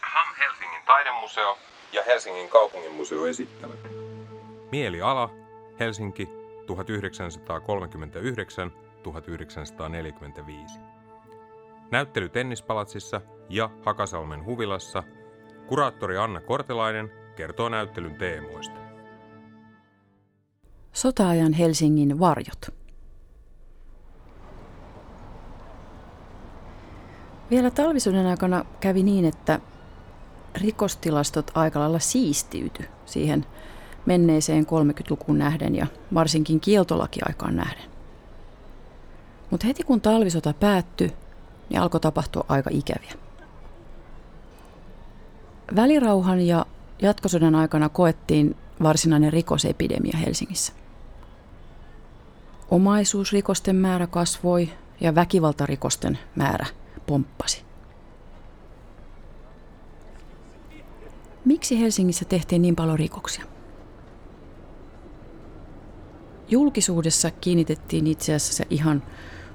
HAM Helsingin taidemuseo ja Helsingin kaupunginmuseo esittävät. Mieliala, Helsinki, 1939-1945. Näyttely Tennispalatsissa ja Hakasalmen huvilassa. Kuraattori Anna Kortelainen kertoo näyttelyn teemoista. Sotaajan Helsingin varjot. Vielä talvisodan aikana kävi niin, että rikostilastot aika lailla siistiyty siihen menneeseen 30-lukuun nähden ja varsinkin kieltolakiaikaan nähden. Mutta heti kun talvisota päättyi, niin alkoi tapahtua aika ikäviä. Välirauhan ja jatkosodan aikana koettiin varsinainen rikosepidemia Helsingissä. Omaisuusrikosten määrä kasvoi ja väkivaltarikosten määrä pomppasi. Miksi Helsingissä tehtiin niin paljon rikoksia? Julkisuudessa kiinnitettiin itse asiassa ihan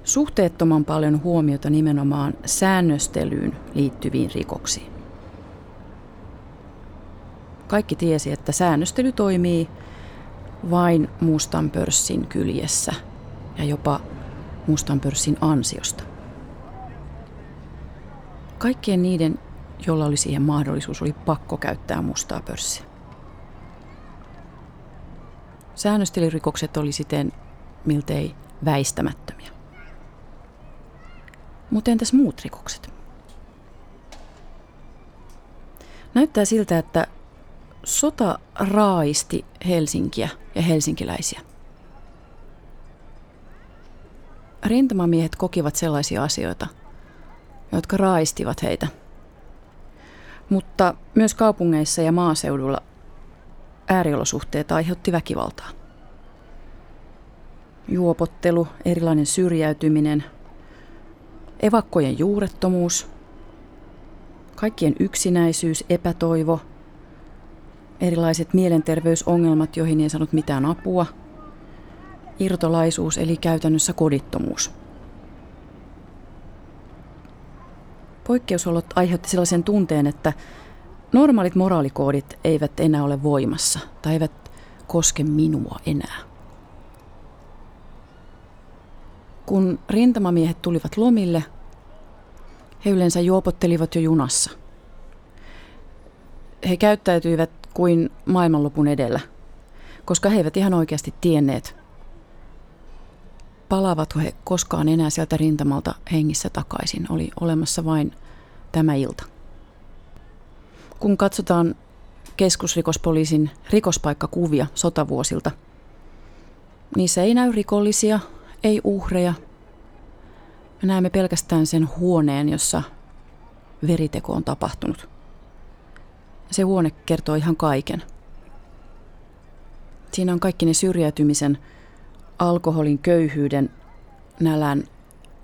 suhteettoman paljon huomiota nimenomaan säännöstelyyn liittyviin rikoksiin. Kaikki tiesi, että säännöstely toimii vain mustan pörssin kyljessä ja jopa mustan pörssin ansiosta. Kaikkien niiden, joilla oli siihen mahdollisuus, oli pakko käyttää mustaa pörssiä. Säännöstelyrikokset oli siten miltei väistämättömiä. Mutta entäs muut rikokset? Näyttää siltä, että sota raaisti Helsinkiä ja helsinkiläisiä. Rintamamiehet kokivat sellaisia asioita, jotka raistivat heitä. Mutta myös kaupungeissa ja maaseudulla ääriolosuhteet aiheutti väkivaltaa. Juopottelu, erilainen syrjäytyminen, evakkojen juurettomuus, kaikkien yksinäisyys, epätoivo, erilaiset mielenterveysongelmat, joihin ei saanut mitään apua, irtolaisuus eli käytännössä kodittomuus. Poikkeusolot aiheutti sellaisen tunteen, että normaalit moraalikoodit eivät enää ole voimassa tai eivät koske minua enää. Kun rintamamiehet tulivat lomille, he yleensä juopottelivat jo junassa. He käyttäytyivät kuin maailmanlopun edellä, koska he eivät ihan oikeasti tienneet, palaavatko he koskaan enää sieltä rintamalta hengissä takaisin. Oli olemassa vain tämä ilta. Kun katsotaan keskusrikospoliisin rikospaikkakuvia sotavuosilta, niissä ei näy rikollisia, ei uhreja. Me näemme pelkästään sen huoneen, jossa veriteko on tapahtunut. Se huone kertoo ihan kaiken. Siinä on kaikki ne syrjäytymisen, alkoholin, köyhyyden, nälän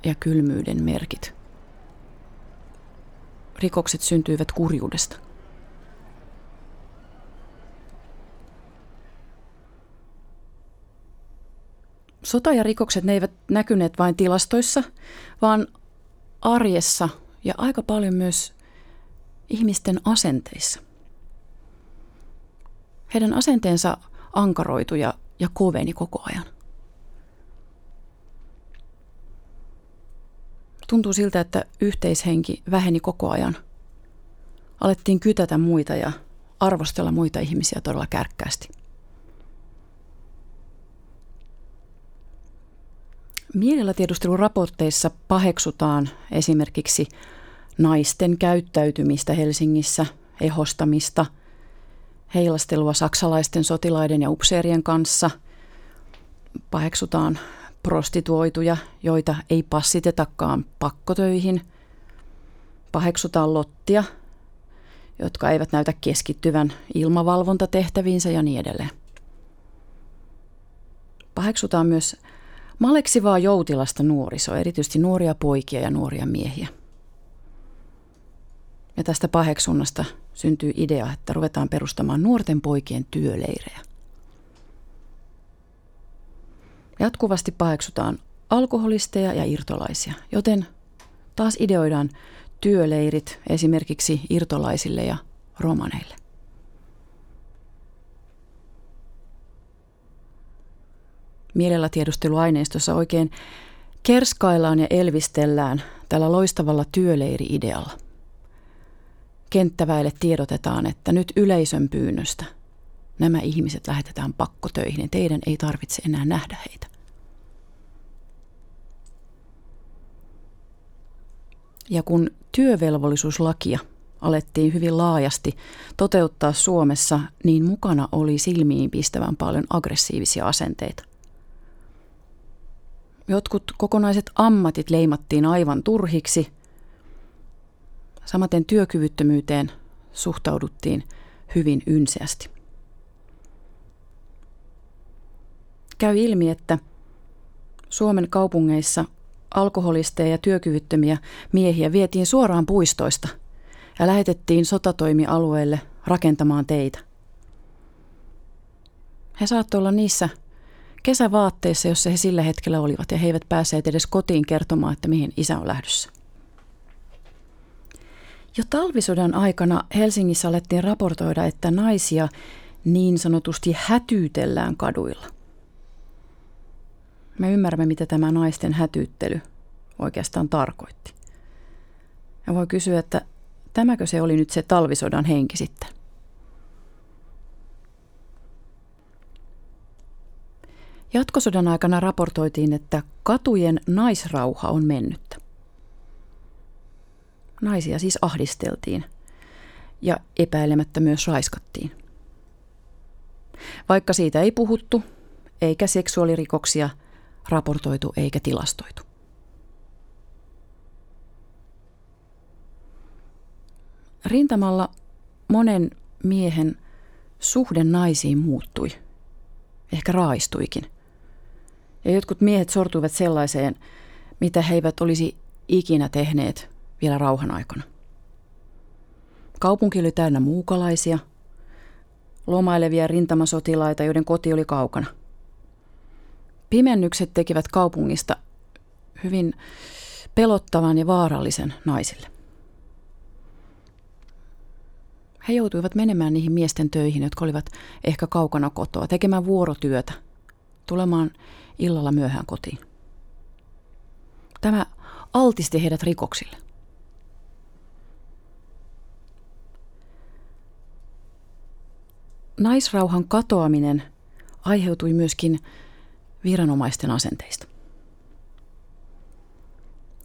ja kylmyyden merkit. Rikokset syntyivät kurjuudesta. Sota ja rikokset ne eivät näkyneet vain tilastoissa, vaan arjessa ja aika paljon myös ihmisten asenteissa. Heidän asenteensa ankaroitui ja, ja koveni koko ajan. Tuntuu siltä, että yhteishenki väheni koko ajan. Alettiin kytätä muita ja arvostella muita ihmisiä todella kärkkäästi. Mielellä tiedusteluraporteissa paheksutaan esimerkiksi naisten käyttäytymistä Helsingissä, ehostamista, heilastelua saksalaisten sotilaiden ja upseerien kanssa. Paheksutaan prostituoituja, joita ei passitetakaan pakkotöihin. Paheksutaan lottia, jotka eivät näytä keskittyvän ilmavalvontatehtäviinsä ja niin edelleen. Paheksutaan myös maleksivaa joutilasta nuorisoa, erityisesti nuoria poikia ja nuoria miehiä. Ja tästä paheksunnasta – syntyy idea, että ruvetaan perustamaan nuorten poikien työleirejä. Jatkuvasti paheksutaan alkoholisteja ja irtolaisia, joten taas ideoidaan työleirit esimerkiksi irtolaisille ja romaneille. Mielellä tiedusteluaineistossa oikein kerskaillaan ja elvistellään tällä loistavalla työleiri-idealla. Kenttäväille tiedotetaan, että nyt yleisön pyynnöstä nämä ihmiset lähetetään pakkotöihin ja teidän ei tarvitse enää nähdä heitä. Ja kun työvelvollisuuslakia alettiin hyvin laajasti toteuttaa Suomessa, niin mukana oli silmiin pistävän paljon aggressiivisia asenteita. Jotkut kokonaiset ammatit leimattiin aivan turhiksi. Samaten työkyvyttömyyteen suhtauduttiin hyvin ynseästi. Käy ilmi, että Suomen kaupungeissa alkoholisteja ja työkyvyttömiä miehiä vietiin suoraan puistoista ja lähetettiin sotatoimialueelle rakentamaan teitä. He saattoivat olla niissä kesävaatteissa, jossa he sillä hetkellä olivat, ja he eivät päässeet edes kotiin kertomaan, että mihin isä on lähdössä. Jo talvisodan aikana Helsingissä alettiin raportoida, että naisia niin sanotusti hätyytellään kaduilla. Me ymmärrämme, mitä tämä naisten hätyyttely oikeastaan tarkoitti. Ja voi kysyä, että tämäkö se oli nyt se talvisodan henki sitten? Jatkosodan aikana raportoitiin, että katujen naisrauha on mennyttä. Naisia siis ahdisteltiin ja epäilemättä myös raiskattiin. Vaikka siitä ei puhuttu, eikä seksuaalirikoksia raportoitu eikä tilastoitu. Rintamalla monen miehen suhde naisiin muuttui, ehkä raistuikin – ja jotkut miehet sortuivat sellaiseen, mitä he eivät olisi ikinä tehneet vielä rauhan aikana. Kaupunki oli täynnä muukalaisia, lomailevia rintamasotilaita, joiden koti oli kaukana. Pimennykset tekivät kaupungista hyvin pelottavan ja vaarallisen naisille. He joutuivat menemään niihin miesten töihin, jotka olivat ehkä kaukana kotoa, tekemään vuorotyötä, tulemaan illalla myöhään kotiin. Tämä altisti heidät rikoksille. Naisrauhan katoaminen aiheutui myöskin viranomaisten asenteista.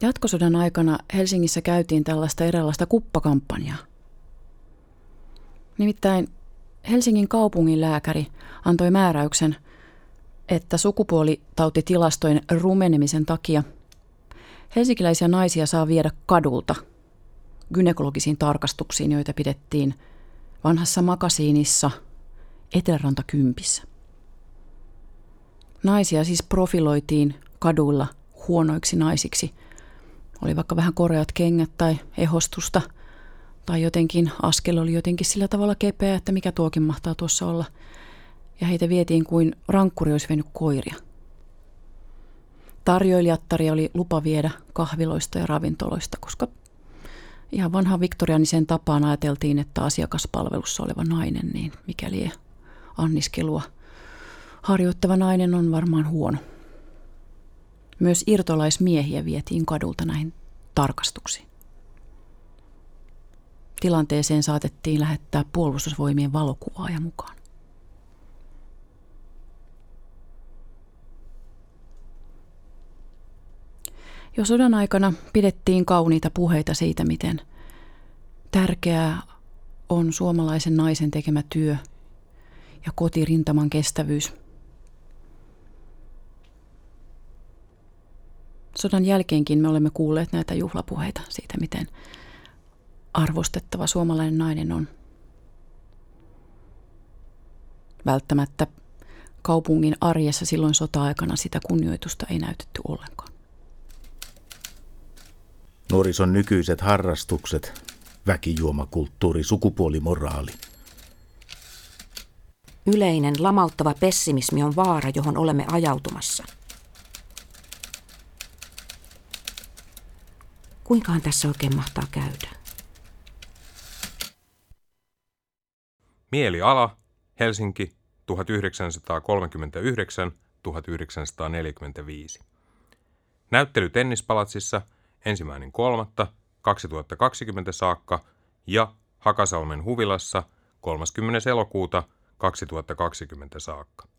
Jatkosodan aikana Helsingissä käytiin tällaista eräänlaista kuppakampanjaa. Nimittäin Helsingin kaupungin lääkäri antoi määräyksen – että sukupuolitautitilastojen rumenemisen takia helsinkiläisiä naisia saa viedä kadulta gynekologisiin tarkastuksiin, joita pidettiin vanhassa makasiinissa Eteläranta kympissä. Naisia siis profiloitiin kaduilla huonoiksi naisiksi. Oli vaikka vähän koreat kengät tai ehostusta tai jotenkin askel oli jotenkin sillä tavalla kepeä, että mikä tuokin mahtaa tuossa olla – ja heitä vietiin kuin rankkuri olisi vienyt koiria. Tarjoilijattaria oli lupa viedä kahviloista ja ravintoloista, koska ihan vanhan viktorianisen tapaan ajateltiin, että asiakaspalvelussa oleva nainen, niin mikäli anniskelua harjoittava nainen on varmaan huono. Myös irtolaismiehiä vietiin kadulta näihin tarkastuksiin. Tilanteeseen saatettiin lähettää puolustusvoimien valokuvaaja mukaan. Jo sodan aikana pidettiin kauniita puheita siitä, miten tärkeää on suomalaisen naisen tekemä työ ja kotirintaman kestävyys. Sodan jälkeenkin me olemme kuulleet näitä juhlapuheita siitä, miten arvostettava suomalainen nainen on. Välttämättä kaupungin arjessa silloin sota-aikana sitä kunnioitusta ei näytetty ollenkaan. Nuorison nykyiset harrastukset, väkijuomakulttuuri, sukupuolimoraali. Yleinen lamauttava pessimismi on vaara, johon olemme ajautumassa. Kuinkaan tässä oikein mahtaa käydä? Mieliala, Helsinki, 1939-1945. Näyttely Tennispalatsissa ensimmäinen kolmatta saakka ja Hakasalmen huvilassa 30. elokuuta 2020 saakka.